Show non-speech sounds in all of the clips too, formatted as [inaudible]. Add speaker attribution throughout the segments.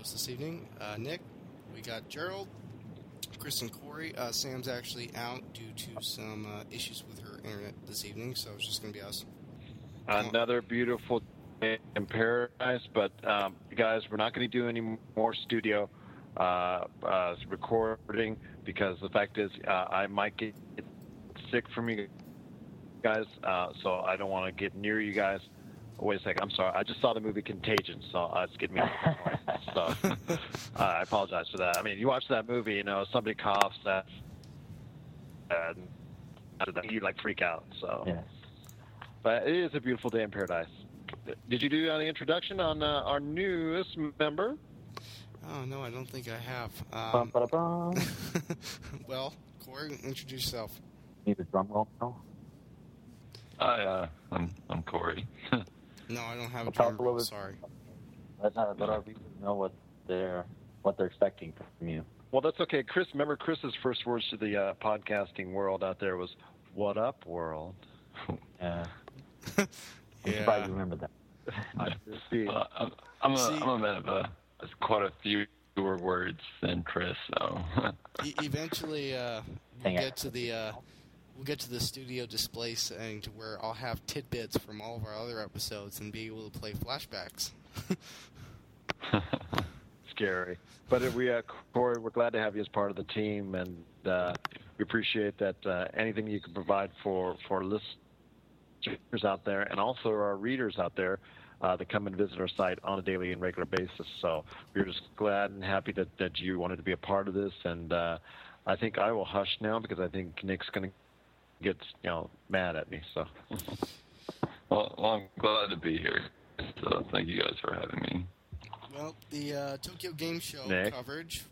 Speaker 1: host this evening, uh, Nick. We got Gerald, Chris, and Corey. Uh, Sam's actually out due to some uh, issues with her internet this evening, so it's just going to be us.
Speaker 2: Another beautiful day in paradise, but um, guys, we're not going to do any more studio uh, uh, recording because the fact is uh, I might get sick from you guys, so I don't want to get near you guys. Wait a second, I'm sorry. I just saw the movie Contagion, so uh, it's getting me. [laughs] so uh, I apologize for that. I mean, you watch that movie, you know, somebody coughs, that, and after that, you like freak out. So,
Speaker 3: Yeah.
Speaker 2: but it is a beautiful day in paradise. Did you do the introduction on uh, our newest member?
Speaker 1: Oh, no, I don't think I have.
Speaker 3: Bum,
Speaker 1: Um,
Speaker 3: ba, [laughs]
Speaker 1: well, Corey, introduce yourself.
Speaker 3: Need a drum roll now?
Speaker 4: Hi, uh, I'm I'm Corey. [laughs]
Speaker 1: No, I don't have a
Speaker 3: Well, talk
Speaker 1: drum
Speaker 3: a
Speaker 1: roll,
Speaker 3: little bit-
Speaker 1: sorry.
Speaker 3: Let, uh, let our viewers know what they're what they're expecting from you.
Speaker 2: Well, that's okay. Chris, remember Chris's first words to the uh, podcasting world out there was "What up, world?"
Speaker 3: Yeah. [laughs] I'm
Speaker 1: Yeah.
Speaker 3: surprised you remember that.
Speaker 2: I see.
Speaker 4: Uh, I'm I'm a
Speaker 1: See-
Speaker 4: am a man of uh, quite a few fewer words than Chris, so [laughs]
Speaker 1: E- eventually, uh, we'll get to the uh, we'll get to the studio display setting to where I'll have tidbits from all of our other episodes and be able to play flashbacks. [laughs]
Speaker 2: Scary. But we, uh, Corey, we're glad to have you as part of the team, and uh, we appreciate that uh, anything you can provide for for listeners out there, and also our readers out there. Uh, that come and visit our site on a daily and regular basis. So we're just glad and happy that, that you wanted to be a part of this. And uh, I think I will hush now because I think Nick's going to get you know mad at me. So [laughs]
Speaker 4: well, well, I'm glad to be here. So thank you guys for having me.
Speaker 1: Well, the uh, Tokyo Game Show
Speaker 2: Nick?
Speaker 1: coverage,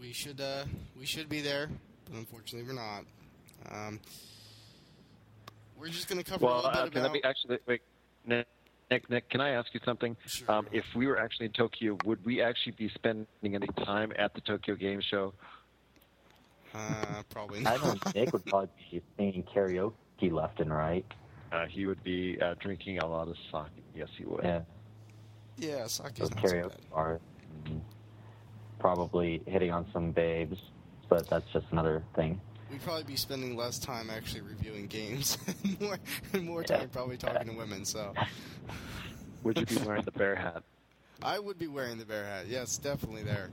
Speaker 1: we should uh, we should be there, but unfortunately we're not. Um, we're just going to cover a
Speaker 2: Well,
Speaker 1: little bit
Speaker 2: uh, can
Speaker 1: about.
Speaker 2: let me actually wait, Nick, Nick, Nick, can I ask you something?
Speaker 1: Sure.
Speaker 2: Um, if we were actually in Tokyo, would we actually be spending any time at the Tokyo Game Show?
Speaker 1: Uh, probably
Speaker 3: I
Speaker 1: don't.
Speaker 3: know Nick would [laughs] probably be singing karaoke left and right.
Speaker 2: Uh, he would be uh, drinking a lot of sake. Yes, he would.
Speaker 3: Yeah.
Speaker 1: yeah, sake
Speaker 3: So
Speaker 1: is not so
Speaker 3: karaoke
Speaker 1: bad.
Speaker 3: bars. Probably hitting on some babes, but that's just another thing.
Speaker 1: We'd probably be spending less time actually reviewing games [laughs] and more and more
Speaker 3: Yeah.
Speaker 1: time probably talking to women. So [laughs]
Speaker 2: Would you be wearing the bear hat?
Speaker 1: I would be wearing the bear hat. Yes, definitely there.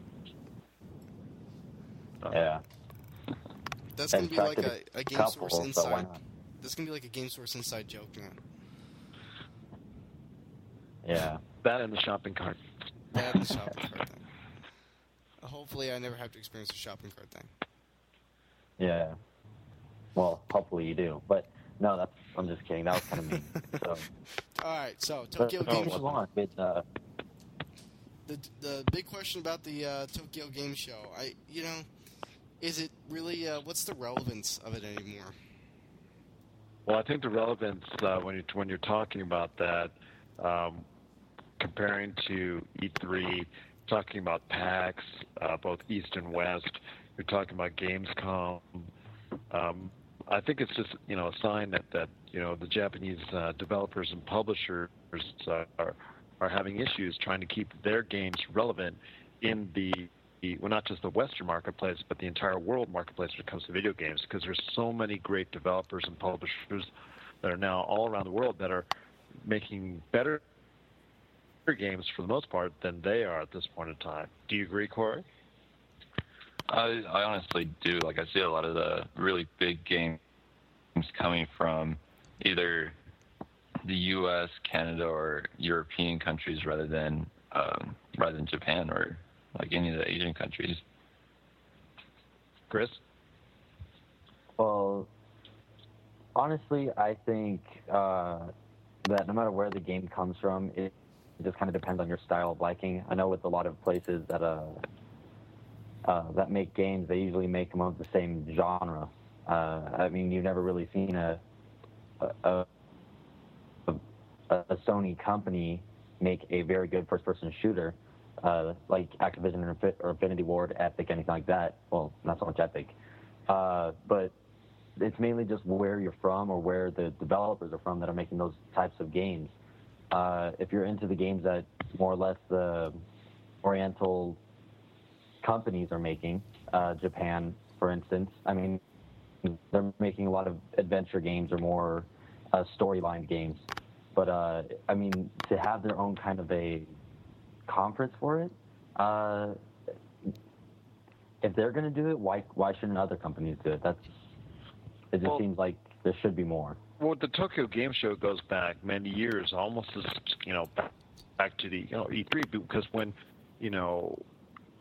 Speaker 2: Uh,
Speaker 3: Yeah.
Speaker 1: That's gonna be like a, a game
Speaker 3: Couple,
Speaker 1: source inside.
Speaker 3: not?
Speaker 1: That's gonna be like a game source inside joke, man.
Speaker 3: Yeah.
Speaker 2: That and the shopping cart.
Speaker 1: That and the [laughs] shopping cart thing. Hopefully, I never have to experience a shopping cart thing.
Speaker 3: Yeah. Well, hopefully you do, but no, that's I'm just kidding. That was kind of mean. So, [laughs]
Speaker 1: All right, so
Speaker 3: but,
Speaker 1: Tokyo
Speaker 3: no,
Speaker 1: Game
Speaker 3: move
Speaker 1: Show.
Speaker 3: on. But, uh,
Speaker 1: The the big question about the uh, Tokyo Game Show. I you know, is it really? Uh, what's the relevance of it anymore?
Speaker 2: Well, I think the relevance uh, when you when you're talking about that, um, comparing to E3, talking about PAX, uh, both East and West, you're talking about Gamescom. Um, I think it's just you know a sign that that you know the Japanese uh, developers and publishers uh, are are having issues trying to keep their games relevant in the the- well, not just the Western marketplace, but the entire world marketplace when it comes to video games, because there's so many great developers and publishers that are now all around the world that are making better games for the most part than they are at this point in time. Do you agree, Corey?
Speaker 4: I I honestly do. Like I see a lot of the really big games coming from either the U.S., Canada, or European countries rather than um, rather than Japan or like any of the Asian countries.
Speaker 2: Chris?
Speaker 3: well, honestly, I think uh, that no matter where the game comes from, it, it just kind of depends on your style of liking. I know with a lot of places that uh, uh, that make games, they usually make them of the same genre. Uh, I mean, you've never really seen a a, a, a Sony company make a very good first-person shooter uh, like Activision or or Infinity Ward, Epic, anything like that. Well, not so much Epic, uh, but it's mainly just where you're from or where the developers are from that are making those types of games. Uh, if you're into the games that more or less the Oriental companies are making, uh, Japan, for instance, I mean, they're making a lot of adventure games or more uh, storyline games. But uh, I mean, to have their own kind of a conference for it, uh, if they're going to do it, why why shouldn't other companies do it? That's it. Just
Speaker 2: Well-
Speaker 3: seems like there should be more.
Speaker 2: Well, the Tokyo Game Show goes back many years, almost as you know, back, back to the you know E3 because when you know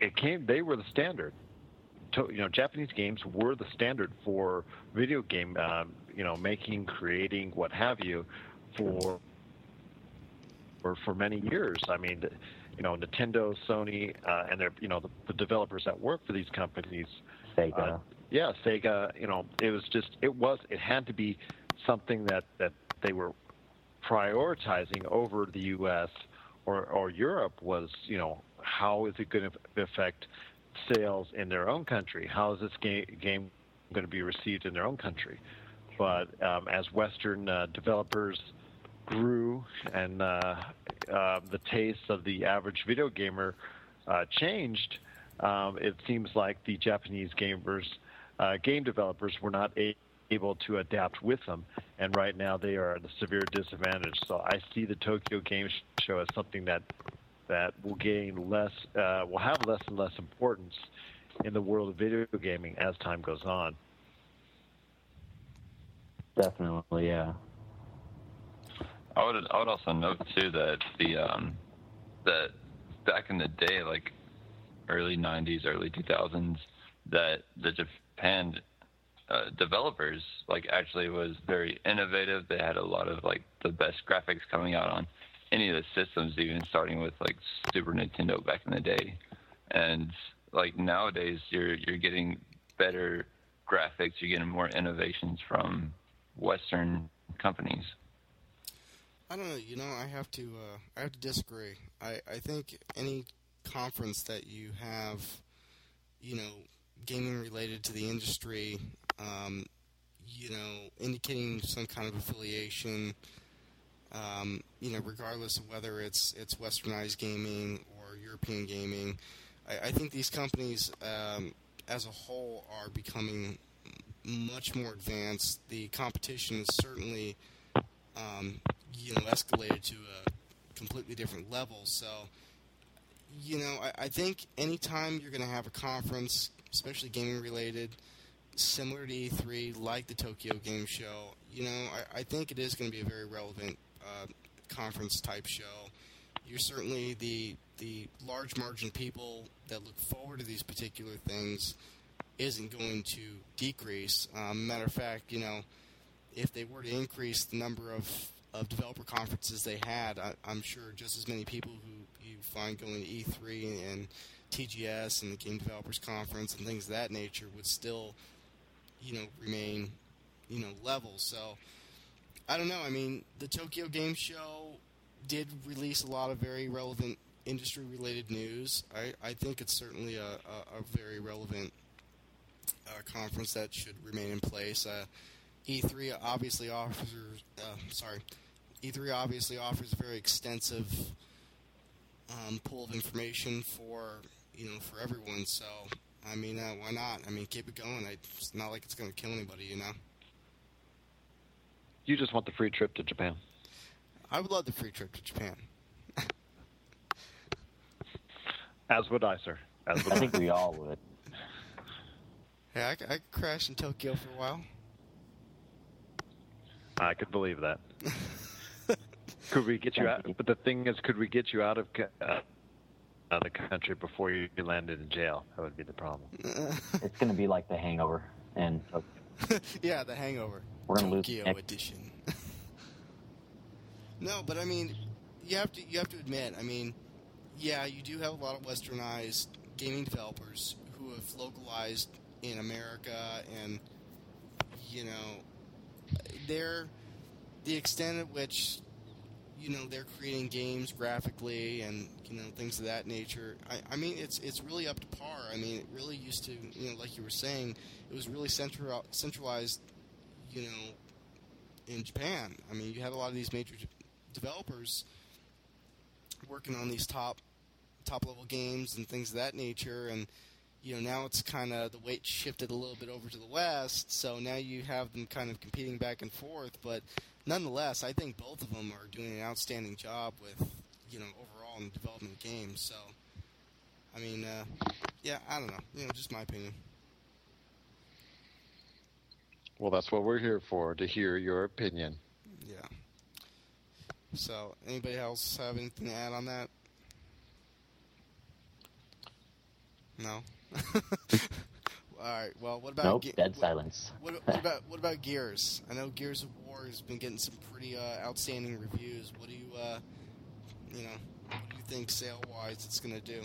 Speaker 2: it came, they were the standard. To, you know, Japanese games were the standard for video game, um, you know, making, creating, what have you, for for for many years. I mean, you know, Nintendo, Sony, uh, and their you know the, the developers that work for these companies
Speaker 3: Sega.
Speaker 2: uh, yeah, Sega. You know, it was just it was it had to be something that that they were prioritizing over the U.S. or or Europe was you know how is it going to affect sales in their own country? How is this game game going to be received in their own country? But um, as Western uh, developers grew and uh, uh, the tastes of the average video gamer uh, changed, um, it seems like the Japanese gamers, game developers, were not a- able to adapt with them, and right now they are at a severe disadvantage. So I see the Tokyo Game Show as something that that will gain less, uh, will have less and less importance in the world of video gaming as time goes on.
Speaker 3: Definitely, yeah.
Speaker 4: I would I would also note too that the um that back in the day, like early '90s, early 2000s, that the Japan uh, developers like actually was very innovative. They had a lot of like the best graphics coming out on any of the systems, even starting with like Super Nintendo back in the day. And like nowadays, you're you're getting better graphics. You're getting more innovations from Western companies.
Speaker 1: I don't know. You know, I have to. Uh, I have to disagree. I, I think any conference that you have, you know, gaming related to the industry, um, you know, indicating some kind of affiliation, um, you know, regardless of whether it's it's westernized gaming or European gaming, I, I think these companies, um, as a whole, are becoming much more advanced. The competition is certainly um, you know, escalated to a completely different level. So, you know, I, I think anytime you're going to have a conference, especially gaming related, similar to E3, like the Tokyo Game Show, you know, I, I think it is going to be a very relevant uh, conference type show. You're certainly the the large margin people that look forward to these particular things isn't going to decrease. Um, matter of fact, you know, if they were to increase the number of, of developer conferences they had, I, I'm sure just as many people who you find going to E3 and TGS and the Game Developers Conference and things of that nature would still, you know, remain, you know, level. So I don't know. I mean, the Tokyo Game Show did release a lot of very relevant industry-related news. I, I think it's certainly a, a, a very relevant uh, conference that should remain in place. Uh, E3 obviously offers, uh, sorry, E3 obviously offers a very extensive um, pool of information for you know for everyone. So I mean, uh, why not? I mean, keep it going. I, it's not like it's going to kill anybody, you know.
Speaker 2: You just want the free trip to Japan.
Speaker 1: I would love the free trip to Japan. [laughs]
Speaker 2: As would I, sir. As would
Speaker 3: I
Speaker 2: I.
Speaker 3: think we all would. [laughs]
Speaker 1: Hey, I could crash in Tokyo for a while.
Speaker 2: I could believe that. [laughs] could we get you out? But the thing is, could we get you out of uh, out of the country before you landed in jail? That would be the problem. [laughs]
Speaker 3: It's going to be like The Hangover, and [laughs]
Speaker 1: yeah, The Hangover.
Speaker 3: We're gonna lose
Speaker 1: Tokyo
Speaker 3: next-
Speaker 1: edition. [laughs] no, but I mean, you have to you have to admit. I mean, yeah, you do have a lot of westernized gaming developers who have localized in America, and you know, they're the extent at which you know they're creating games graphically and you know things of that nature. I, I mean, it's it's really up to par. I mean, it really used to you know, like you were saying, it was really central centralized you know, in Japan. I mean, you had a lot of these major developers working on these top top level games and things of that nature, and you know now it's kind of the weight shifted a little bit over to the west, so now you have them kind of competing back and forth. But nonetheless, I think both of them are doing an outstanding job with you know overall in the development of games. So, I mean, uh, yeah, I don't know, you know, just my opinion.
Speaker 2: Well, that's what we're here for, to hear your opinion.
Speaker 1: Yeah. So, anybody else have anything to add on that? No. [laughs] [laughs] All right. Well, what about
Speaker 3: Nope,
Speaker 1: Ge-
Speaker 3: dead
Speaker 1: what,
Speaker 3: silence.
Speaker 1: What, [laughs] what about what about Gears? I know Gears of War has been getting some pretty uh, outstanding reviews. What do you, uh, you know, what do you think sale wise it's gonna do?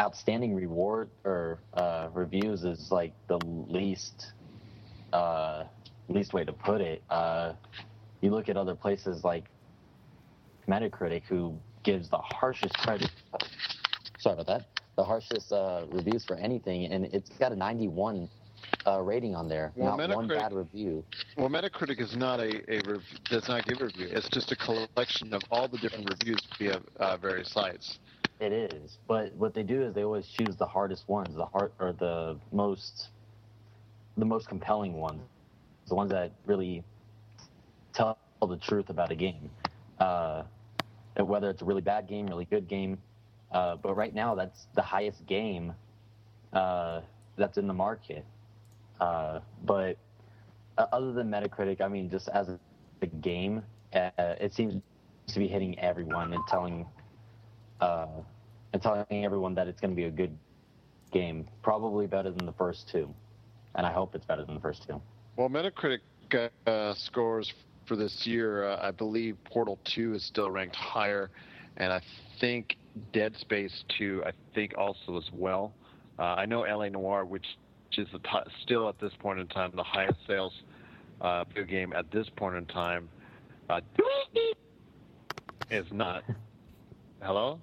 Speaker 3: Outstanding reward or uh, reviews is like the least uh, least way to put it. Uh, you look at other places like Metacritic, who gives the harshest credit. Sorry about that. The harshest uh, reviews for anything, and it's got a 91 uh, rating on there.
Speaker 2: Well,
Speaker 3: not one
Speaker 2: Metacritic-
Speaker 3: bad review.
Speaker 2: Well, Metacritic is not a, a rev- does not give a review. It's just a collection of all the different reviews via uh, various sites.
Speaker 3: It is, but what they do is they always choose the hardest ones, the hard or the most, the most compelling ones, the ones that really tell the truth about a game, uh, whether it's a really bad game, really good game. Uh, but right now, that's the highest game uh, that's in the market. Uh, but uh, other than Metacritic, I mean, just as a game, uh, it seems to be hitting everyone and telling uh, and telling everyone that it's going to be a good game, probably better than the first two, and I hope it's better than the first two.
Speaker 2: Well, Metacritic scores for this year, I believe Portal 2 is still ranked higher, and I think Dead Space 2, I think also as well. Uh, I know LA Noire, which is the t- still at this point in time the highest sales uh, video game at this point in time, uh, is not. [laughs] Hello?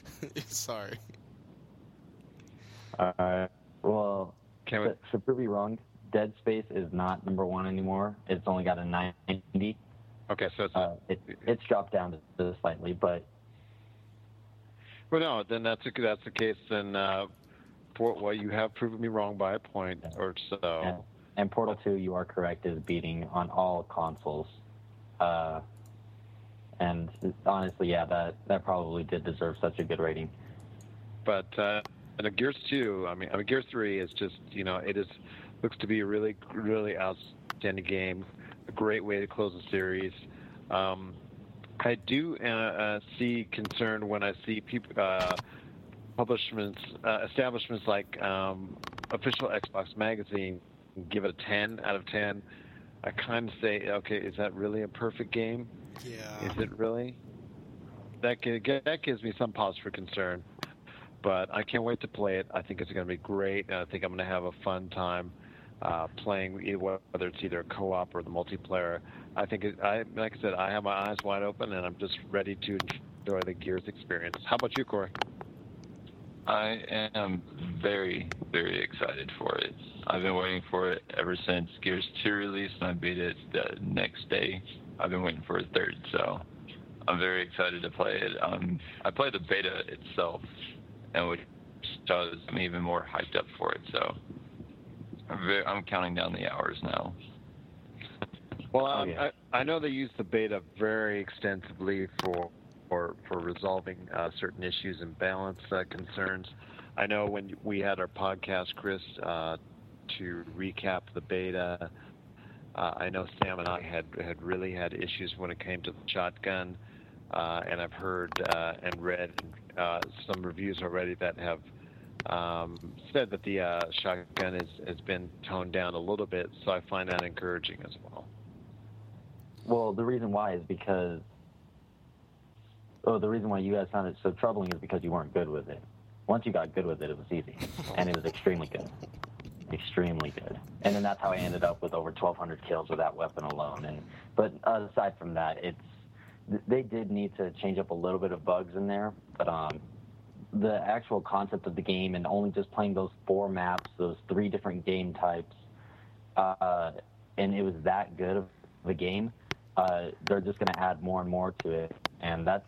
Speaker 2: [laughs]
Speaker 1: Sorry.
Speaker 3: Uh, well,
Speaker 2: Can we?
Speaker 3: to, to prove you wrong, Dead Space is not number one anymore. It's only got a 90.
Speaker 2: Okay, so it's
Speaker 3: Uh, it, it's dropped down to slightly, but
Speaker 2: Well, no, then that's a, that's the case. Then, uh, for, well, you have proven me wrong by a point or so.
Speaker 3: and, and Portal 2, you are correct, is beating on all consoles. Uh, and honestly, yeah, that, that probably did deserve such a good rating.
Speaker 2: But uh, and Gears 2, I mean, I mean, Gears 3 is just, you know, it is looks to be a really, really outstanding game. A great way to close the series. Um, I do uh, uh, see concern when I see people, uh, publishments, uh, establishments like um, official Xbox Magazine give it a 10 out of 10. I kind of say, okay, is that really a perfect game?
Speaker 1: Yeah.
Speaker 2: Is it really? That that gives me some pause for concern, but I can't wait to play it. I think it's going to be great, and I think I'm going to have a fun time uh, playing, whether it's either co-op or the multiplayer. I think, it, I like I said, I have my eyes wide open, and I'm just ready to enjoy the Gears experience. How about you, Corey?
Speaker 4: I am very, very excited for it. I've been waiting for it ever since Gears 2 released, and I beat it the next day. I've been waiting for a third, so I'm very excited to play it. Um, I played the beta itself, and which does me even more hyped up for it. So I'm, very, I'm counting down the hours now.
Speaker 2: Well,
Speaker 3: Oh, yeah.
Speaker 2: I, I know they use the beta very extensively for for, for resolving uh, certain issues and balance uh, concerns. I know when we had our podcast, Chris, uh, to recap the beta, uh, I know Sam and I had had really had issues when it came to the shotgun, uh, and I've heard uh, and read uh, some reviews already that have um, said that the uh, shotgun is, has been toned down a little bit. So I find that encouraging as well.
Speaker 3: Well, the reason why is because. Oh, the reason why you guys found it so troubling is because you weren't good with it. Once you got good with it, it was easy, and it was extremely good, extremely good. And then that's how I ended up with over 1,200 kills with that weapon alone. And but aside from that, it's they did need to change up a little bit of bugs in there, but um, the actual concept of the game and only just playing those four maps, those three different game types, uh, and it was that good of a game, uh, they're just going to add more and more to it, and that's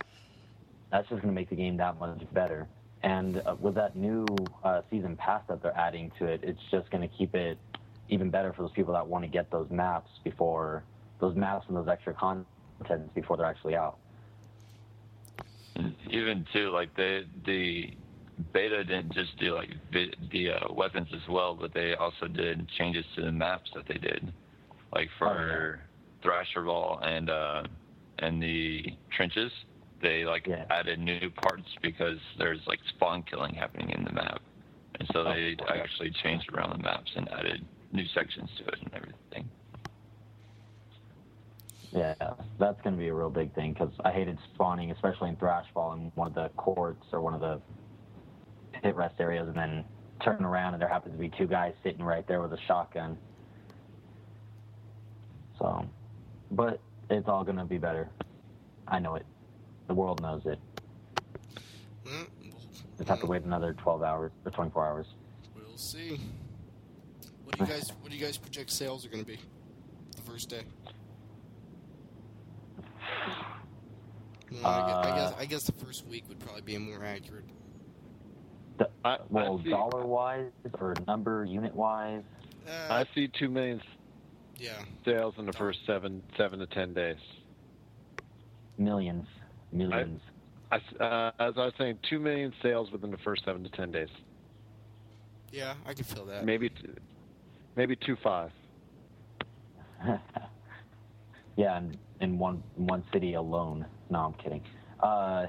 Speaker 3: that's just going to make the game that much better. And uh, with that new uh, season pass that they're adding to it, it's just going to keep it even better for those people that want to get those maps before those maps and those extra contents before they're actually out.
Speaker 4: Even too, like the the beta didn't just do like the, the uh, weapons as well, but they also did changes to the maps that they did, like for
Speaker 3: Oh,
Speaker 4: Thrasher Ball and uh, and the trenches. They like
Speaker 3: Yeah.
Speaker 4: added new parts because there's like spawn killing happening in the map, and so
Speaker 3: Oh,
Speaker 4: they
Speaker 3: okay.
Speaker 4: actually changed around the maps and added new sections to it and everything.
Speaker 3: Yeah, that's going to be a real big thing because I hated spawning, especially in Thrash Ball in one of the courts or one of the hit rest areas, and then turn around and there happens to be two guys sitting right there with a shotgun. So, but it's all going to be better. I know it. The world knows it.
Speaker 1: Well,
Speaker 3: Just have to wait another 12 hours or 24 hours.
Speaker 1: We'll see. What do you guys What do you guys project sales are going to be the first day? Well, I, guess, I
Speaker 3: Uh,
Speaker 1: guess I guess the first week would probably be more accurate.
Speaker 2: I,
Speaker 3: Well, dollar wise or number unit wise,
Speaker 1: Uh,
Speaker 2: I see two million
Speaker 1: yeah,
Speaker 2: sales in the first seven seven to ten days.
Speaker 3: millions, millions.
Speaker 2: I, s- uh, as I was saying, two million sales within the first seven to ten days.
Speaker 1: yeah, I can feel that.
Speaker 2: Maybe, t- maybe two five. [laughs]
Speaker 3: yeah, in, in one in one city alone. No, I'm kidding. Uh,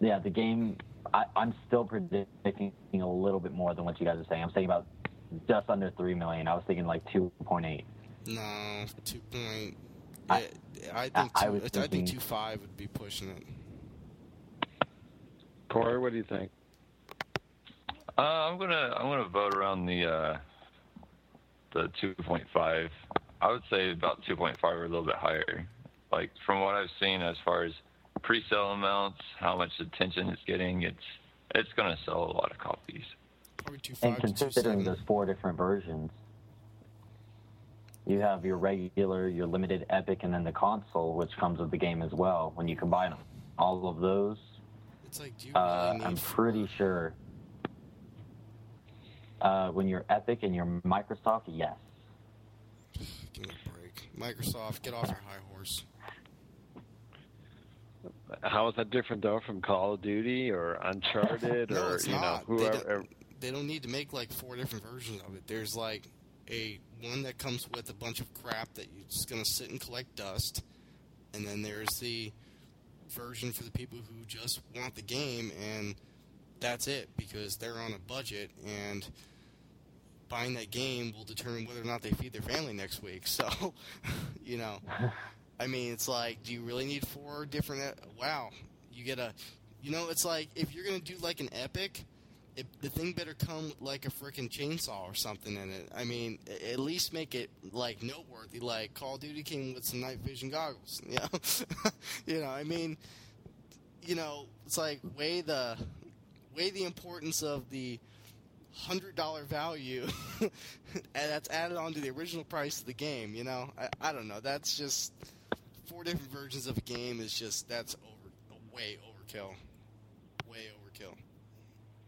Speaker 3: yeah, the game. I, I'm still predicting a little bit more than what you guys are saying. I'm saying about just under three million. I was thinking like two point eight.
Speaker 1: No, two point.
Speaker 3: I-
Speaker 1: yeah, I,
Speaker 3: I-
Speaker 1: think
Speaker 3: I
Speaker 1: two,
Speaker 3: was
Speaker 1: I, think two five would be pushing it.
Speaker 2: Corey, what do you think?
Speaker 4: Uh, I'm gonna I'm gonna vote around the uh, the 2.5. I would say about 2.5 or a little bit higher. Like from what I've seen, as far as pre-sale amounts, how much attention it's getting, it's it's gonna sell a lot of copies.
Speaker 1: Probably two
Speaker 3: And
Speaker 1: five to two
Speaker 3: considering
Speaker 1: seven.
Speaker 3: there's four different versions, you have your regular, your limited, epic, and then the console, which comes with the game as well. When you combine all of those,
Speaker 1: It's like, do you
Speaker 3: uh,
Speaker 1: really need
Speaker 3: I'm
Speaker 1: four?
Speaker 3: pretty sure. Uh, when you're Epic and you're Microsoft, yes. [sighs]
Speaker 1: Give me a break. Microsoft, get off your high horse.
Speaker 2: How is that different though from Call of Duty or Uncharted [laughs]
Speaker 1: No,
Speaker 2: or
Speaker 1: it's
Speaker 2: you know
Speaker 1: not. They
Speaker 2: whoever?
Speaker 1: They don't need to make like four different versions of it. There's like a one that comes with a bunch of crap that you're just gonna sit and collect dust, and then there's the version for the people who just want the game, and that's it because they're on a budget and buying that game will determine whether or not they feed their family next week. [laughs] So, you know, [laughs] I mean, it's like, do you really need four different? e- Wow, you get a, you know, it's like if you're gonna do like an epic, it, the thing better come with like a freaking chainsaw or something in it. I mean, at least make it like noteworthy. Like Call of Duty came with some night vision goggles. [laughs] You know, you know. I mean, you know, it's like weigh the weigh the importance of the hundred dollar value [laughs] and that's added on to the original price of the game you know I, I don't know that's just four different versions of a game is just that's over way overkill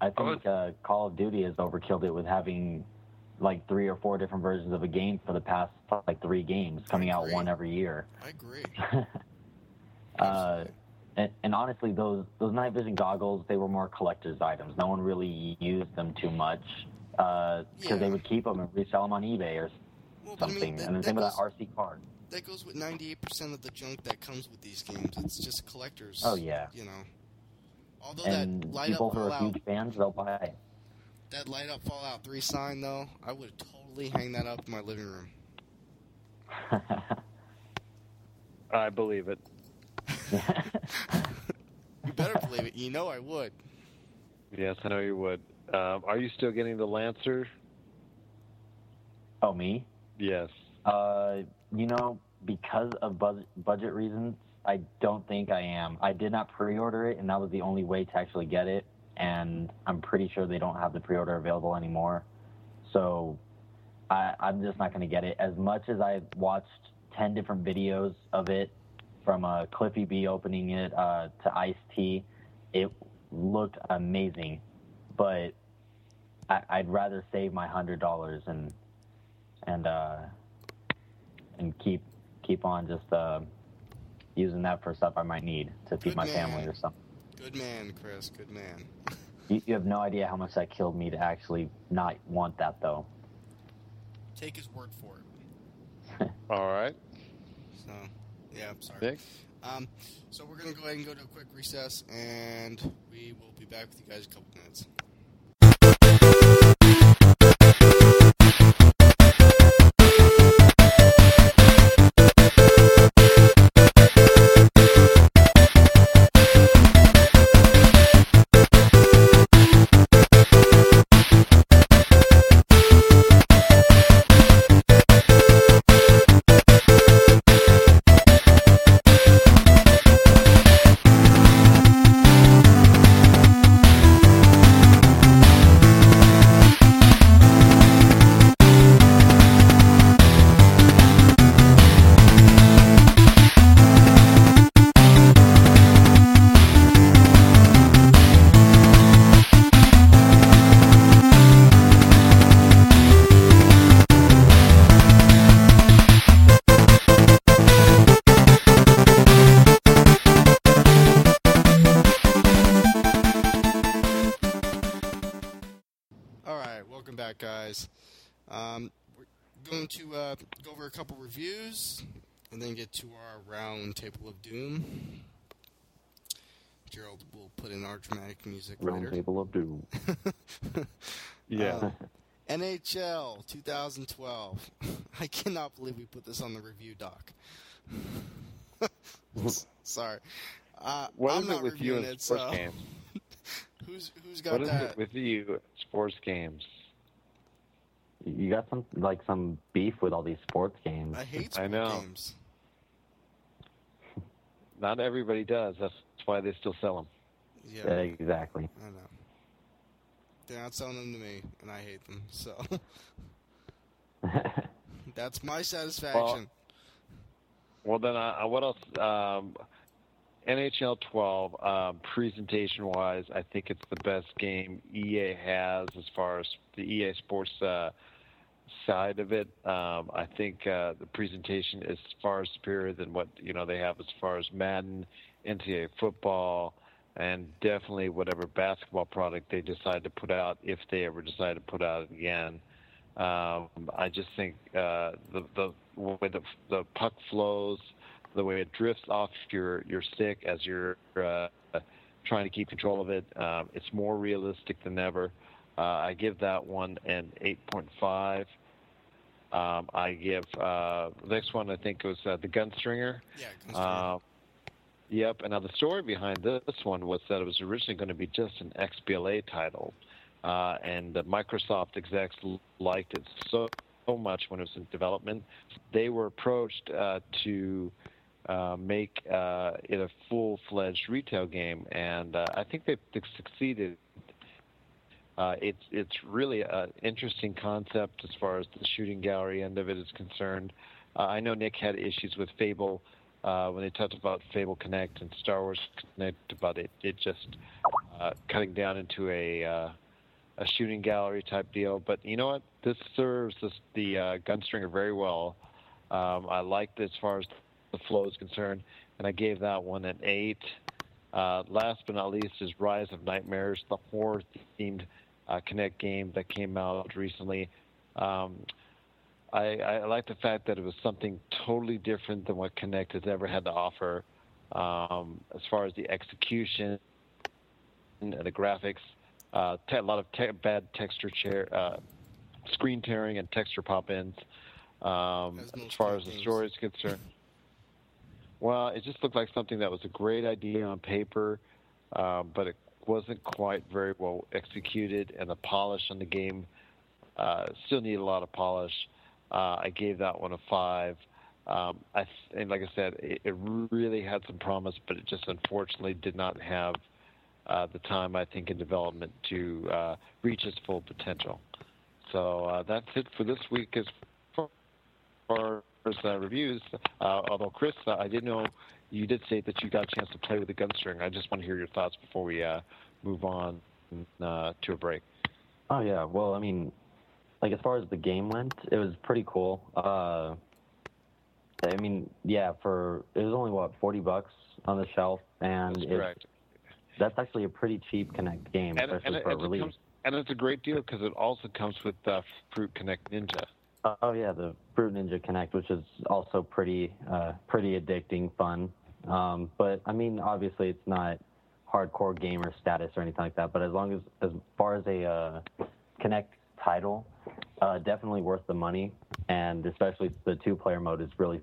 Speaker 3: I
Speaker 4: I
Speaker 3: think uh, Call of Duty has overkilled it with having like three or four different versions of a game for the past like three games coming out one every year.
Speaker 1: i agree [laughs]
Speaker 3: Uh, and, and honestly, those those night vision goggles they were more collector's items. No one really used them too much because
Speaker 1: Yeah.
Speaker 3: they would keep them and resell them on eBay or
Speaker 1: well, but I
Speaker 3: something.
Speaker 1: mean, that,
Speaker 3: and the
Speaker 1: that,
Speaker 3: same with that RC card.
Speaker 1: that goes with 98% of the junk that comes with these games it's just collectors
Speaker 3: Oh yeah,
Speaker 1: you know although
Speaker 3: and
Speaker 1: that light
Speaker 3: people
Speaker 1: up
Speaker 3: who are huge fans they'll buy it.
Speaker 1: that light up fallout 3 sign though i would totally hang that up in my living room [laughs]
Speaker 2: I believe it. [laughs]
Speaker 1: you better believe it you know i would
Speaker 2: Yes, I know you would. Um, are you still getting the Lancer?
Speaker 3: oh me?
Speaker 2: Yes.
Speaker 3: Uh, you know, because of budget budget reasons, I don't think I am. I did not pre-order it, and that was the only way to actually get it. And I'm pretty sure they don't have the pre-order available anymore. So I, I'm just not going to get it. As much as I've watched 10 different videos of it, from uh, Cliffy B opening it uh, to Ice T, it looked amazing. But I, I'd rather save my hundred dollars and and uh, and keep keep on just uh, using that for stuff I might need to feed
Speaker 1: Good
Speaker 3: my
Speaker 1: man.
Speaker 3: family or something.
Speaker 1: Good man, Chris. Good man. [laughs]
Speaker 3: You, you have no idea how much that killed me to actually not want that though.
Speaker 1: Take his word for it. [laughs]
Speaker 2: All right,
Speaker 1: So, yeah, I'm sorry.
Speaker 2: Nick.
Speaker 1: Um, so we're gonna go ahead and go to a quick recess, and we will be back with you guys in a couple minutes. Uh, go over a couple reviews and then get to our round table of doom. Gerald will put in our dramatic music
Speaker 3: Round
Speaker 1: later.
Speaker 3: table of doom. [laughs]
Speaker 2: Yeah.
Speaker 1: Uh, NHL 2012. [laughs] I cannot believe we put this on the review doc. [laughs] Sorry. Uh,
Speaker 2: what
Speaker 1: I'm
Speaker 2: is
Speaker 1: not
Speaker 2: it with you
Speaker 1: reviewing
Speaker 2: in
Speaker 1: it,
Speaker 2: sports
Speaker 1: so
Speaker 2: games?
Speaker 1: who's who's got
Speaker 2: What is
Speaker 1: that?
Speaker 2: it with you sports games?
Speaker 3: You got some like some beef with all these sports games.
Speaker 1: I hate
Speaker 2: I know.
Speaker 1: games. [laughs]
Speaker 2: Not everybody does. That's why they still sell them.
Speaker 1: Yeah,
Speaker 3: Exactly.
Speaker 1: I know. They're not selling them to me, and I hate them. So [laughs] that's my satisfaction.
Speaker 2: Well, then, uh, what else? Um, NHL 12, um, presentation wise, I think it's the best game EA has as far as the EA Sports uh, side of it. Um, I think uh, the presentation is far superior than what you know they have as far as Madden, NCAA football, and definitely whatever basketball product they decide to put out, if they ever decide to put out again. Um, I just think uh, the the way the the puck flows, the way it drifts off your your stick as you're uh, trying to keep control of it, um, it's more realistic than ever. Uh, I give that one an 8.5. Um, I give uh, the next one. I think was uh, the Gunstringer.
Speaker 1: Yeah, Gunslinger.
Speaker 2: Uh, yep. And now the story behind this one was that it was originally going to be just an XBLA title, uh, and the Microsoft execs liked it so, so much when it was in development. They were approached uh, to uh, make uh, it a full-fledged retail game, and uh, I think they they succeeded. Uh, it's it's really an interesting concept as far as the shooting gallery end of it is concerned. Uh, I know Nick had issues with Fable uh, when they talked about Fable Kinect and Star Wars Kinect about it. It just uh, cutting down into a uh, a shooting gallery type deal. But you know what? This serves this, the uh, Gunstringer very well. Um, I liked it as far as the flow is concerned, and I gave that one an eight. Last but not least is Rise of Nightmares, the horror-themed uh, Kinect game that came out recently. Um, I, I like the fact that it was something totally different than what Kinect has ever had to offer, um, as far as the execution and the graphics. Uh, te- a lot of te- bad texture chair, uh, screen tearing and texture pop-ins. Um,
Speaker 1: As
Speaker 2: as far as the story is concerned, well, it just looked like something that was a great idea on paper, uh, but it wasn't quite very well executed, and the polish on the game uh, still needed a lot of polish. Uh, I gave that one a five. Um, I th- and like I said, it, it really had some promise, but it just unfortunately did not have uh, the time I think in development to uh, reach its full potential. So uh, that's it for this week as far uh, reviews. Uh, although Chris, uh, I did know you did say that you got a chance to play with the gunstring. I just want to hear your thoughts before we uh, move on uh, to a break.
Speaker 3: Oh yeah, well, I mean, like as far as the game went, it was pretty cool. Uh, I mean, yeah, for it was only what forty bucks on the shelf, and
Speaker 2: That's correct.
Speaker 3: that's actually a pretty cheap Kinect game,
Speaker 2: And,
Speaker 3: especially
Speaker 2: and,
Speaker 3: for
Speaker 2: and,
Speaker 3: release.
Speaker 2: comes, and it's a great deal because it also comes with uh, Fruit Kinect Ninja.
Speaker 3: Oh yeah, the Fruit Ninja Kinect, which is also pretty uh, pretty addicting, fun. Um, but I mean, obviously, it's not hardcore gamer status or anything like that. But as long as as far as a uh, Kinect title, uh, definitely worth the money, and especially the two player mode is really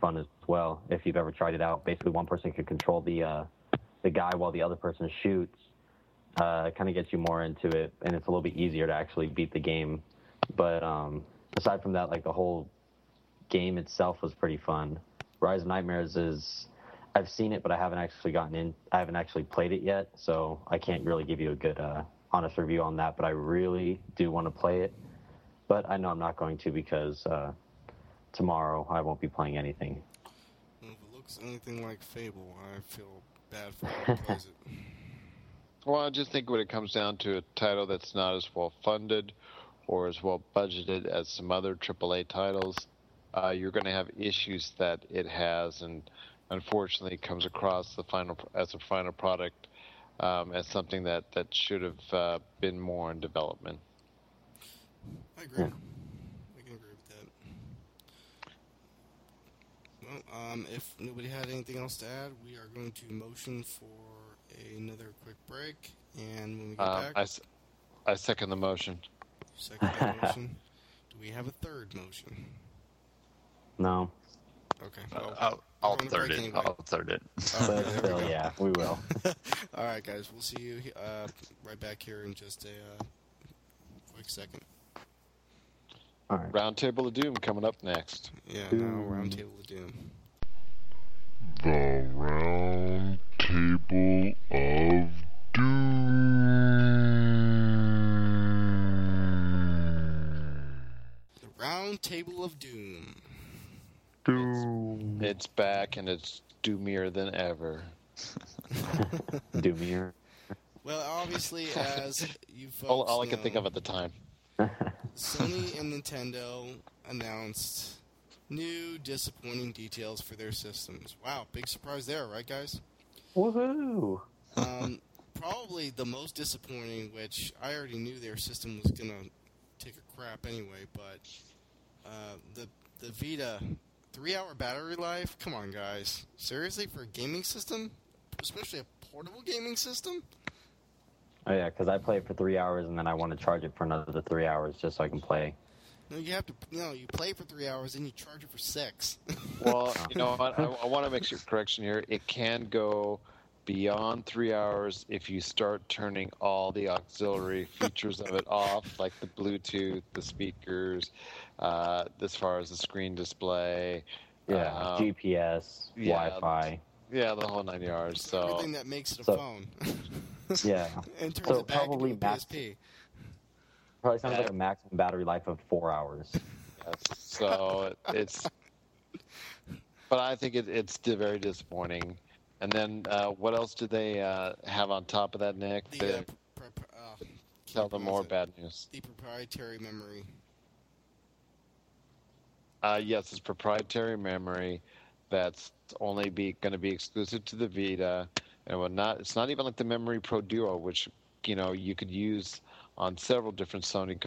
Speaker 3: fun as well. If you've ever tried it out, basically one person can control the uh, the guy while the other person shoots. Uh, kind of gets you more into it, and it's a little bit easier to actually beat the game. But um, aside from that, like the whole game itself was pretty fun. Rise of Nightmares is I've seen it, but I haven't actually gotten in. I haven't actually played it yet, so I can't really give you a good, uh, honest review on that. But I really do want to play it. But I know I'm not going to because uh, tomorrow I won't be playing anything.
Speaker 1: If it looks anything like Fable, I feel bad for whoever plays it. [laughs]
Speaker 2: Well, I just think when it comes down to a title that's not as well funded or as well budgeted as some other AAA titles, uh, you're going to have issues that it has, and unfortunately comes across the final as a final product um, as something that that should have uh, been more in development.
Speaker 1: I agree.
Speaker 3: Yeah.
Speaker 1: I can agree with that. Well, um, if nobody had anything else to add, we are going to motion for another quick break, and when we get
Speaker 2: Um,
Speaker 1: back,
Speaker 2: I, s- I second the motion.
Speaker 1: Second [laughs] motion. Do we have a third motion?
Speaker 3: No,
Speaker 1: Okay.
Speaker 4: Uh,
Speaker 1: well,
Speaker 4: I'll, I'll third it.
Speaker 1: anyway.
Speaker 4: I'll third it.
Speaker 1: All
Speaker 3: but [laughs]
Speaker 1: right, there we
Speaker 3: still,
Speaker 1: go.
Speaker 3: yeah, we will. [laughs]
Speaker 1: All right, guys. We'll see you uh, right back here in just a uh, quick second.
Speaker 3: All right.
Speaker 2: Round Table of Doom coming up next.
Speaker 1: Yeah, now
Speaker 3: Doom.
Speaker 1: round table of doom.
Speaker 5: The Round Table of Doom.
Speaker 1: The round table of doom.
Speaker 3: Doom.
Speaker 2: It's back and it's doomier than ever. [laughs]
Speaker 3: Doomier.
Speaker 1: Well, obviously, as you folks [laughs]
Speaker 2: All, all I could
Speaker 1: know,
Speaker 2: think of at the time.
Speaker 1: Sony [laughs] and Nintendo announced new disappointing details for their systems. Wow, big surprise there, right, guys?
Speaker 3: Woohoo!
Speaker 1: Um, probably the most disappointing, which I already knew their system was gonna take a crap anyway, but uh, the the Vita three-hour battery life. Come on, guys, seriously, for a gaming system, especially a portable gaming system.
Speaker 3: Oh yeah, because I play it for three hours and then I want to charge it for another three hours just so I can play.
Speaker 1: No, you have to. No, you play for three hours, and you charge it for six. [laughs]
Speaker 2: Well, you know [laughs] what? I, I want to make a correction here. It can go beyond three hours if you start turning all the auxiliary features of it off, like the Bluetooth, the speakers, uh, as far as the screen display.
Speaker 3: Yeah,
Speaker 2: um,
Speaker 3: GPS,
Speaker 2: yeah.
Speaker 3: Wi-Fi.
Speaker 2: yeah, the whole nine yards. So
Speaker 1: everything that makes it a
Speaker 3: so-
Speaker 1: phone. [laughs]
Speaker 3: Yeah, [laughs]
Speaker 1: and turns
Speaker 3: So
Speaker 1: it back
Speaker 3: probably
Speaker 1: into a
Speaker 3: max-
Speaker 1: PSP.
Speaker 3: probably sounds
Speaker 2: Yeah.
Speaker 3: like a maximum battery life of four hours.
Speaker 2: Yes, so it's, [laughs] but I think it, it's very disappointing. And then uh, what else do they uh, have on top of that, Nick?
Speaker 1: The uh, pr- pr- uh,
Speaker 2: tell them more bad news.
Speaker 1: The proprietary memory.
Speaker 2: Uh, yes, it's proprietary memory that's only be going to be exclusive to the Vita, and will not. It's not even like the Memory Pro Duo, which you know you could use on several different Sony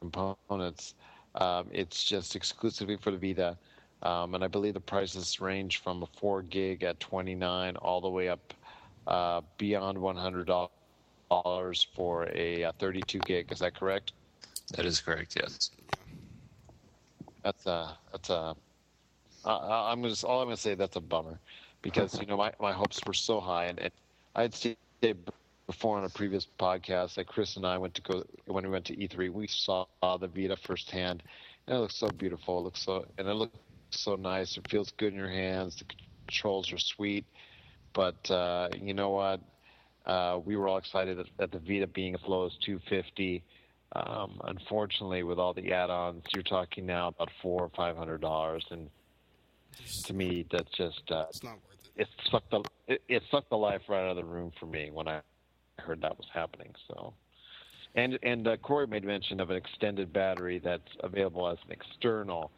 Speaker 2: components. Um, it's just exclusively for the Vita, um, and I believe the prices range from a four gig at twenty nine all the way up uh, beyond one hundred dollars for a, uh 32 gig. Is that correct?
Speaker 4: That is correct. Yes.
Speaker 2: That's a that's a. I'm just all I'm gonna say. That's a bummer, because you know my, my hopes were so high, and, and I had stated before on a previous podcast that Chris and I went to go when we went to E3. We saw the Vita firsthand, and it looks so beautiful. It looks so and it looks so nice. It feels good in your hands. The controls are sweet, but uh, you know what? Uh, we were all excited at, at the Vita being as low as 250 Um, unfortunately, with all the add-ons, you're talking now about four or five hundred dollars, and to me, that's just uh,
Speaker 1: it's not worth it.
Speaker 2: it sucked the it, it sucked the life right out of the room for me when I heard that was happening. So, and and uh, Corey made mention of an extended battery that's available as an external,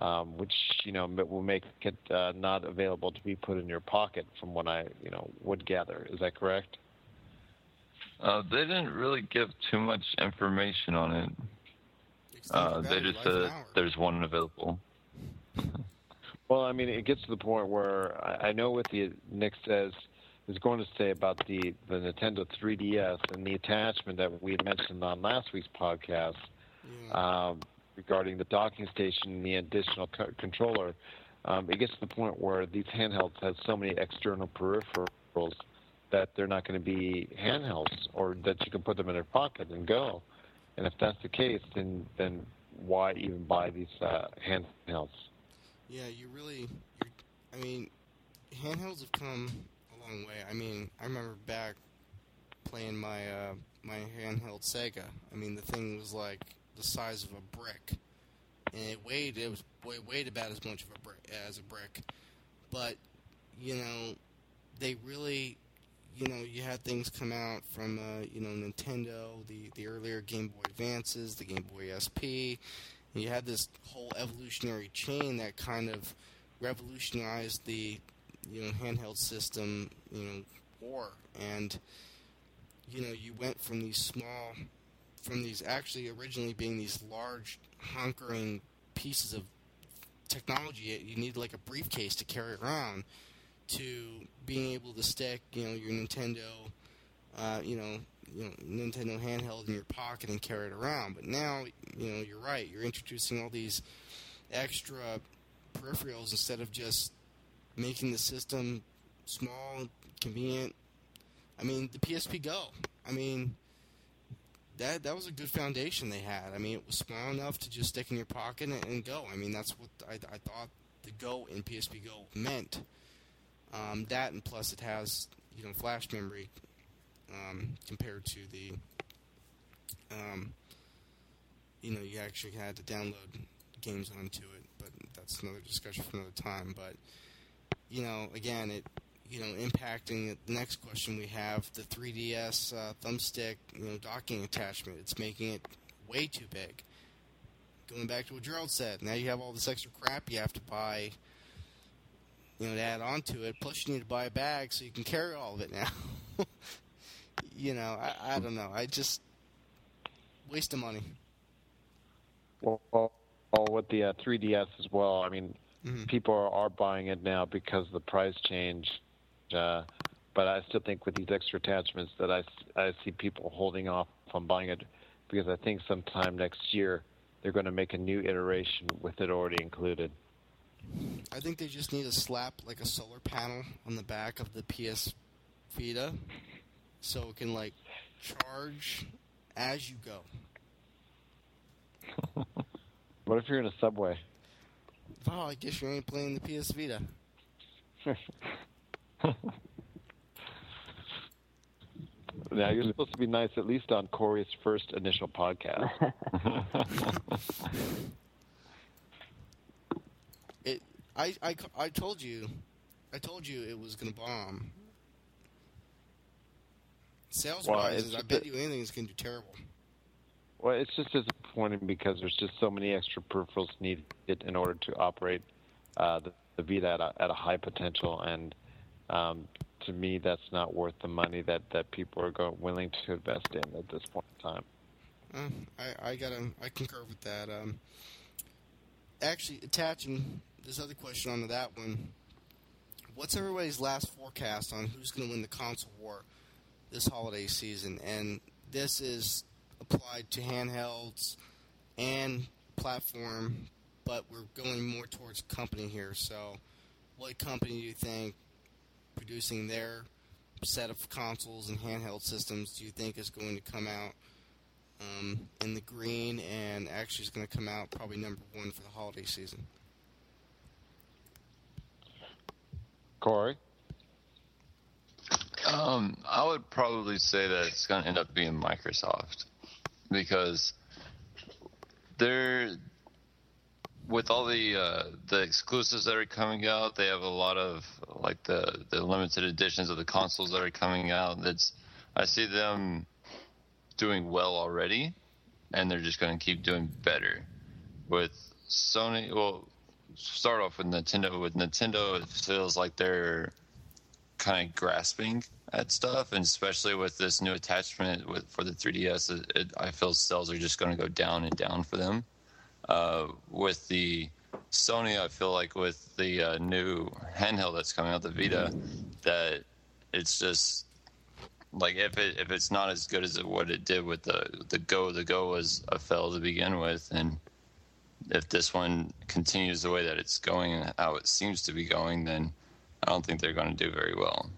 Speaker 2: um, which you know will make it uh, not available to be put in your pocket, from what I you know would gather. Is that correct?
Speaker 4: Uh, they didn't really give too much information on it. Uh, they just said there's one available. [laughs]
Speaker 2: Well, I mean, it gets to the point where I, I know what the Nick says is going to say about the the Nintendo 3DS and the attachment that we had mentioned on last week's podcast.
Speaker 1: Yeah.
Speaker 2: um, regarding the docking station and the additional co- controller. Um, it gets to the point where these handhelds have so many external peripherals that they're not going to be handhelds, or that you can put them in your pocket and go. And if that's the case, then then why even buy these uh, handhelds?
Speaker 1: Yeah, you really. I mean, handhelds have come a long way. I mean, I remember back playing my uh, my handheld Sega. I mean, the thing was like the size of a brick, and it weighed. It was weighed, about as much of a brick as a brick. But you know, they really. You know, you had things come out from, uh, you know, Nintendo, the, the earlier Game Boy Advances, the Game Boy SP, you had this whole evolutionary chain that kind of revolutionized the you know handheld system you know war and you know you went from these small from these actually originally being these large hunkering pieces of technology you need like a briefcase to carry around to being able to stick you know your Nintendo uh, you know you know Nintendo handheld in your pocket and carry it around. But now, you know, you're right. You're introducing all these extra peripherals instead of just making the system small, and convenient. I mean, the PSP Go. I mean, that that was a good foundation they had. I mean, it was small enough to just stick in your pocket and, and go. I mean, that's what I, I thought the Go in PSP Go meant. Um, that and plus it has you know flash memory um, compared to the, um, you know, you actually had to download games onto it, but that's another discussion for another time. But you know, again, it, you know, impacting the next question we have the 3DS uh, thumbstick, you know, docking attachment. It's making it way too big. Going back to what Gerald said, now you have all this extra crap you have to buy. You know, to add on to it. Plus, you need to buy a bag so you can carry all of it now. [laughs] you know, I, I don't know. I just waste of money.
Speaker 2: Well, well, well with the uh, 3DS as well. I mean,
Speaker 1: Mhm.
Speaker 2: people are, are buying it now because the price change. Uh, but I still think with these extra attachments that I, I see people holding off on buying it because I think sometime next year they're going to make a new iteration with it already included.
Speaker 1: I think they just need to slap like a solar panel on the back of the PS Vita, so it can like charge as you go. [laughs]
Speaker 2: What if you're in a subway?
Speaker 1: Oh, I guess you ain't playing the PS Vita. [laughs] [laughs]
Speaker 2: Now you're supposed to be nice at least on Corey's first initial podcast. [laughs]
Speaker 1: It, I, I, I told you, I told you it was gonna bomb. Sales
Speaker 2: Well,
Speaker 1: wise, I bet you anything's gonna do terrible.
Speaker 2: Well, it's just disappointing because there's just so many extra peripherals needed in order to operate uh, the, the Vita at a, at a high potential, and um, to me, that's not worth the money that, that people are go- willing to invest in at this point in time.
Speaker 1: Uh, I, I gotta, I concur with that. Um, actually, attaching this other question onto that one, what's everybody's last forecast on who's going to win the console war this holiday season? And this is applied to handhelds and platform, but we're going more towards company here. So, what company do you think producing their set of consoles and handheld systems do you think is going to come out um, in the green and actually is going to come out probably number one for the holiday season?
Speaker 2: Corey?
Speaker 4: Um, I would probably say that it's going to end up being Microsoft because they're with all the uh, the exclusives that are coming out. They have a lot of like the the limited editions of the consoles that are coming out. That's I see them doing well already, and they're just going to keep doing better. With Sony, well, start off with Nintendo. With Nintendo, it feels like they're kind of grasping at stuff, and especially with this new attachment with for the 3DS, it, it, I feel sales are just going to go down and down for them. Uh, with the Sony, I feel like with the uh, new handheld that's coming out, the Vita, that it's just like if it if it's not as good as what it did with the the Go, the Go was a fail to begin with, and if this one continues the way that it's going and how it seems to be going, then I don't think they're going to do very well.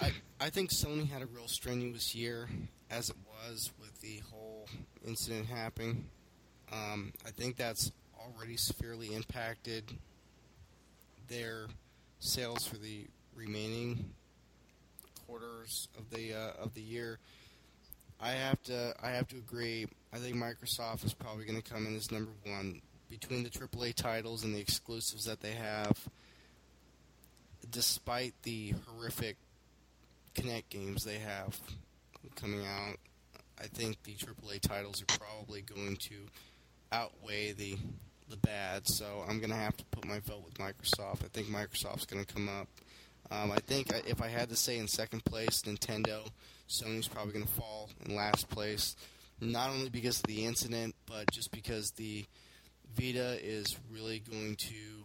Speaker 1: I I think Sony had a real strenuous year as it with the whole incident happening. Um, I think that's already severely impacted their sales for the remaining quarters of the uh, of the year. I have to I have to agree. I think Microsoft is probably going to come in as number one between the AAA titles and the exclusives that they have. Despite the horrific Kinect games they have coming out, I think the AAA titles are probably going to outweigh the the bad. So I'm going to have to put my vote with Microsoft. I think Microsoft's going to come up. Um, I think if I had to say in second place, Nintendo, Sony's probably going to fall in last place. Not only because of the incident, but just because the Vita is really going to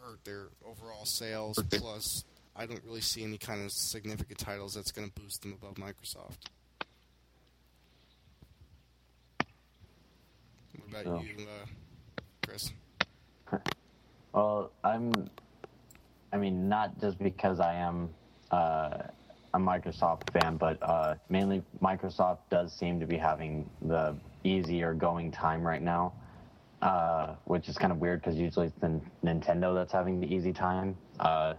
Speaker 1: hurt their overall sales. Plus, I don't really see any kind of significant titles that's going to boost them above Microsoft. About
Speaker 3: Oh.
Speaker 1: you, uh, Chris?
Speaker 3: Well, I'm. I mean, not just because I am uh, a Microsoft fan, but uh, mainly Microsoft does seem to be having the easier going time right now, uh, which is kind of weird because usually it's the Nintendo that's having the easy time. Uh,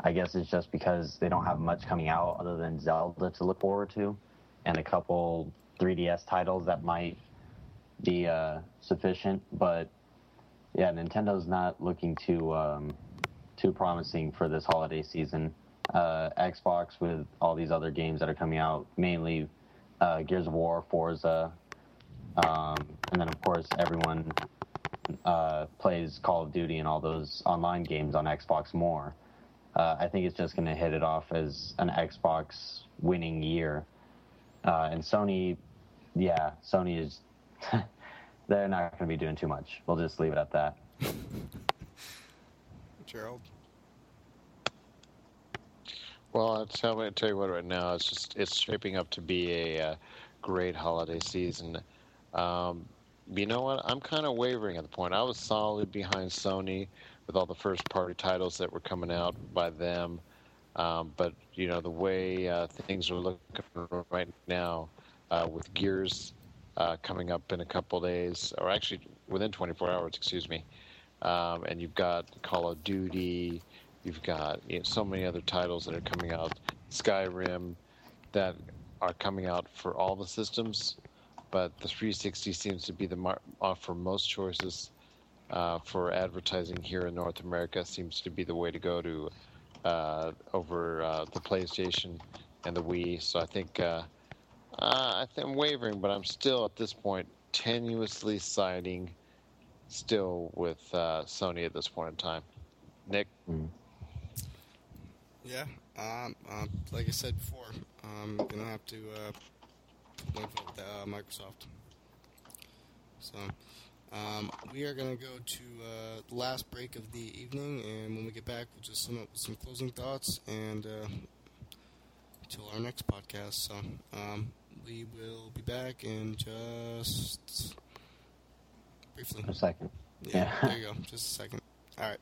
Speaker 3: I guess it's just because they don't have much coming out other than Zelda to look forward to, and a couple 3DS titles that might be uh, sufficient, but yeah, Nintendo's not looking too um, too promising for this holiday season. Uh, Xbox with all these other games that are coming out, mainly uh, Gears of War, Forza, um, and then of course everyone uh, plays Call of Duty and all those online games on Xbox more. Uh, I think it's just going to hit it off as an Xbox winning year, uh, and Sony, yeah, Sony is. [laughs] they're not going to be doing too much. We'll just leave it at that. [laughs]
Speaker 1: Gerald?
Speaker 2: Well, I'll tell, I'll tell you what. Right now, it's just it's shaping up to be a uh, great holiday season. Um, you know what? I'm kind of wavering at the point. I was solid behind Sony with all the first-party titles that were coming out by them, um, but you know the way uh, things are looking right now, uh, with Gears uh, coming up in a couple days, or actually within 24 hours, excuse me, um, and you've got Call of Duty. You've got you know, so many other titles that are coming out, Skyrim, that are coming out for all the systems, but the 360 seems to be the mar- offer most choices uh, for advertising here in North America. Seems to be the way to go to uh, over uh, the PlayStation and the Wii. So I think uh, uh, I think I'm wavering, but I'm still at this point tenuously siding still with uh, Sony at this point in time. Nick.
Speaker 1: Yeah, um, um, like I said before, I'm gonna have to uh, put vote with uh, Microsoft. So, um, we are gonna go to uh, the last break of the evening, and when we get back, we'll just sum up with some closing thoughts and uh, until our next podcast. So, um, we will be back in just briefly.
Speaker 3: A second.
Speaker 1: Yeah,
Speaker 3: Yeah.
Speaker 1: there you go. Just a second. All right.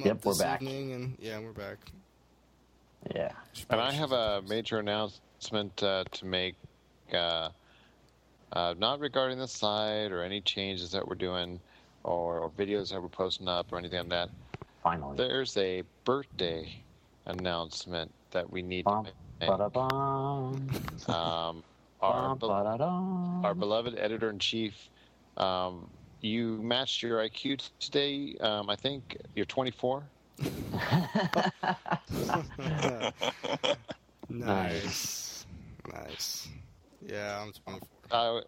Speaker 1: To sum
Speaker 3: Yep,
Speaker 1: up this
Speaker 3: we're back.
Speaker 1: evening, and yeah, we're back.
Speaker 3: Yeah.
Speaker 2: And I have a major announcement uh, to make, uh, uh, not regarding the site or any changes that we're doing or, or videos that we're posting up or anything like that.
Speaker 3: Finally.
Speaker 2: There's a birthday announcement that we need to make. Um, our, be- our beloved editor in chief, um, you matched your IQ today. Um, I think you're 24. [laughs]
Speaker 1: nice, nice. Yeah, I'm 24.
Speaker 2: I,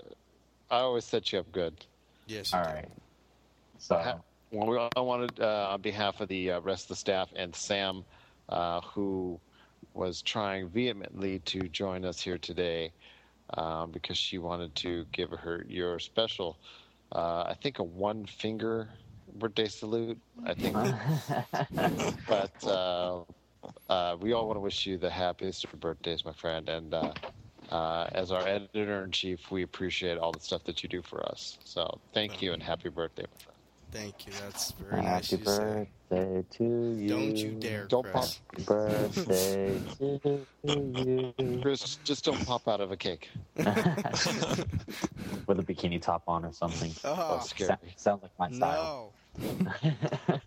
Speaker 2: I always set you up good.
Speaker 1: Yes. you
Speaker 3: All
Speaker 1: do.
Speaker 3: right. So,
Speaker 2: Ha- Well, I wanted, uh, on behalf of the uh, rest of the staff and Sam, uh, who was trying vehemently to join us here today, um, because she wanted to give her your special, uh, I think a one finger birthday salute. I think, [laughs] but uh, uh, we all want to wish you the happiest of birthdays, my friend, and. Uh, uh, as our editor in chief, we appreciate all the stuff that you do for us. So, thank you and happy birthday, my friend.
Speaker 1: Thank you. That's very nice
Speaker 3: Happy
Speaker 1: of you to
Speaker 3: birthday to you.
Speaker 1: Don't you dare,
Speaker 2: Don't
Speaker 1: Chris.
Speaker 3: Happy birthday to you.
Speaker 2: Chris, just don't pop out of a cake. [laughs] [laughs]
Speaker 3: With a bikini top on or something.
Speaker 1: Oh,
Speaker 2: That's scary.
Speaker 3: Sa- sounds like my style.
Speaker 1: no.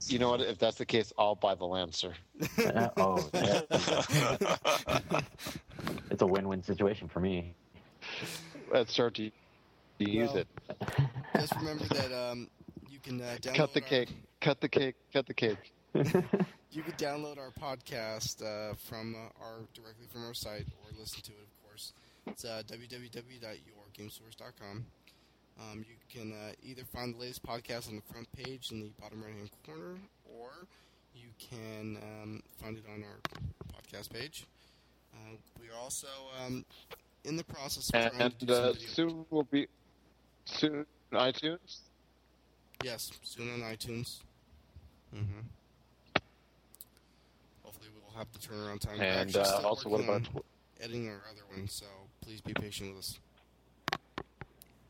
Speaker 2: You know what? If that's the case, I'll buy the Lancer. [laughs]
Speaker 3: oh, yeah. it's a win-win situation for me.
Speaker 2: Let's start to to use
Speaker 1: Well,
Speaker 2: it.
Speaker 1: Just remember that um, you can uh, download
Speaker 2: Cut the
Speaker 1: our-
Speaker 2: cake. Cut the cake. Cut the cake. [laughs]
Speaker 1: You can download our podcast uh, from uh, our directly from our site or listen to it, of course. It's uh, www.yourgamesource.com. Um, you can uh, either find the latest podcast on the front page in the bottom right hand corner, or you can um, find it on our podcast page. Uh, we are also um, in the process of trying
Speaker 2: And
Speaker 1: to do
Speaker 2: uh, soon we'll be soon iTunes.
Speaker 1: Yes, soon on iTunes. Mm-hmm. Hopefully, we will have the turnaround time. We're
Speaker 2: And
Speaker 1: actually
Speaker 2: uh, also, what about
Speaker 1: on editing our other one? So please be patient with us.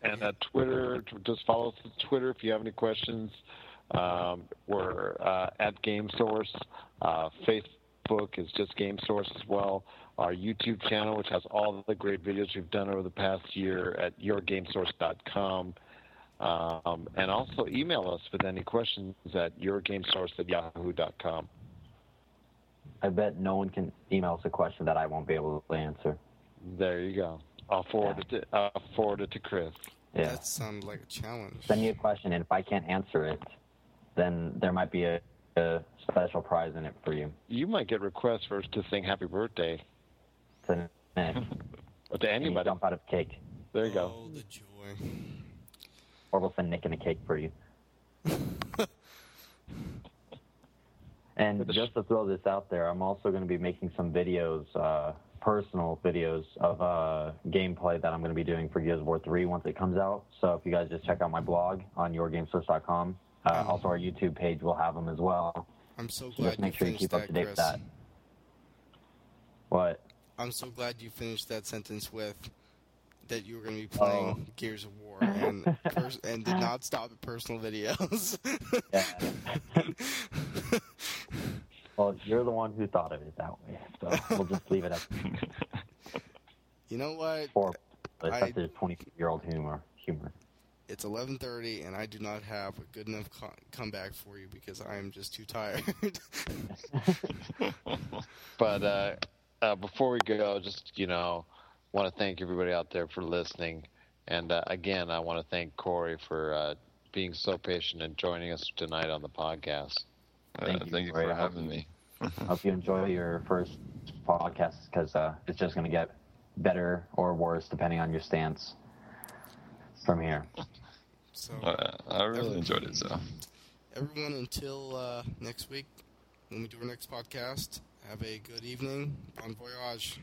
Speaker 2: and uh, Twitter? Just follow us on Twitter if you have any questions. Um, we're uh, at Game Source. Uh, Facebook is just Game Source as well. Our YouTube channel, which has all the great videos we've done over the past year, at yourgamesource.com. Um, and also email us with any questions at yourgamesource at yahoo.com.
Speaker 3: I bet no one can email us a question that I won't be able to answer.
Speaker 2: There you go. I'll forward it. To, I'll forward it to Chris.
Speaker 3: Yeah.
Speaker 1: That sounds like a challenge.
Speaker 3: Send me a question, and if I can't answer it, then there might be a, a special prize in it for you.
Speaker 2: You might get requests for us to sing Happy Birthday
Speaker 3: To Nick.
Speaker 2: or to
Speaker 3: And you
Speaker 2: anybody.
Speaker 3: jump out of a cake.
Speaker 2: There you go.
Speaker 1: Oh, the joy.
Speaker 3: Or we'll send Nick in a cake for you. [laughs] and just to throw this out there, I'm also going to be making some videos, uh, personal videos of uh, gameplay that I'm going to be doing for Gears of War 3 once it comes out. So if you guys just check out my blog on yourgamesource.com, uh, also our YouTube page will have them as well.
Speaker 1: I'm so
Speaker 3: So
Speaker 1: glad
Speaker 3: just make
Speaker 1: you
Speaker 3: sure you
Speaker 1: finished
Speaker 3: keep up
Speaker 1: that,
Speaker 3: to date
Speaker 1: Chris.
Speaker 3: with that. What?
Speaker 1: I'm so glad you finished that sentence with that you were going to be playing
Speaker 3: Oh.
Speaker 1: Gears of War and pers- and did not stop at personal videos.
Speaker 3: Yeah. [laughs] well, you're the one who thought of it that way, so we'll just leave it at [laughs]
Speaker 1: you know what?
Speaker 3: four. But
Speaker 1: I-
Speaker 3: that's his 20-year-old humor. Humor.
Speaker 1: It's 11:30 and I do not have a good enough co- comeback for you because I am just too tired. [laughs]
Speaker 2: But uh, uh, before we go, just you know, want to thank everybody out there for listening, and uh, again, I want to thank Corey for uh, being so patient and joining us tonight on the podcast.
Speaker 4: Uh,
Speaker 3: Thank you,
Speaker 4: thank you for
Speaker 3: I
Speaker 4: having
Speaker 3: you-
Speaker 4: me. [laughs]
Speaker 3: Hope you enjoy your first podcast because uh, it's just going to get better or worse depending on your stance from here. [laughs]
Speaker 1: so
Speaker 4: Uh, I really enjoyed it. So
Speaker 1: everyone until uh, next week when we do our next podcast, have a good evening. Bon voyage.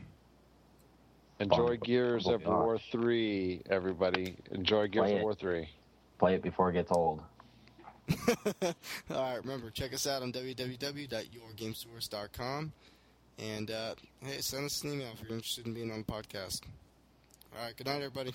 Speaker 2: Enjoy
Speaker 3: Fun.
Speaker 2: Gears of
Speaker 3: Gosh.
Speaker 2: War three, everybody. Enjoy Gears
Speaker 3: Play
Speaker 2: of
Speaker 3: it.
Speaker 2: War three.
Speaker 3: Play it before it gets old. [laughs]
Speaker 1: All right, remember, check us out on www.yourgamesource.com. And, uh, hey, send us an email if you're interested in being on the podcast. All right, good night, everybody.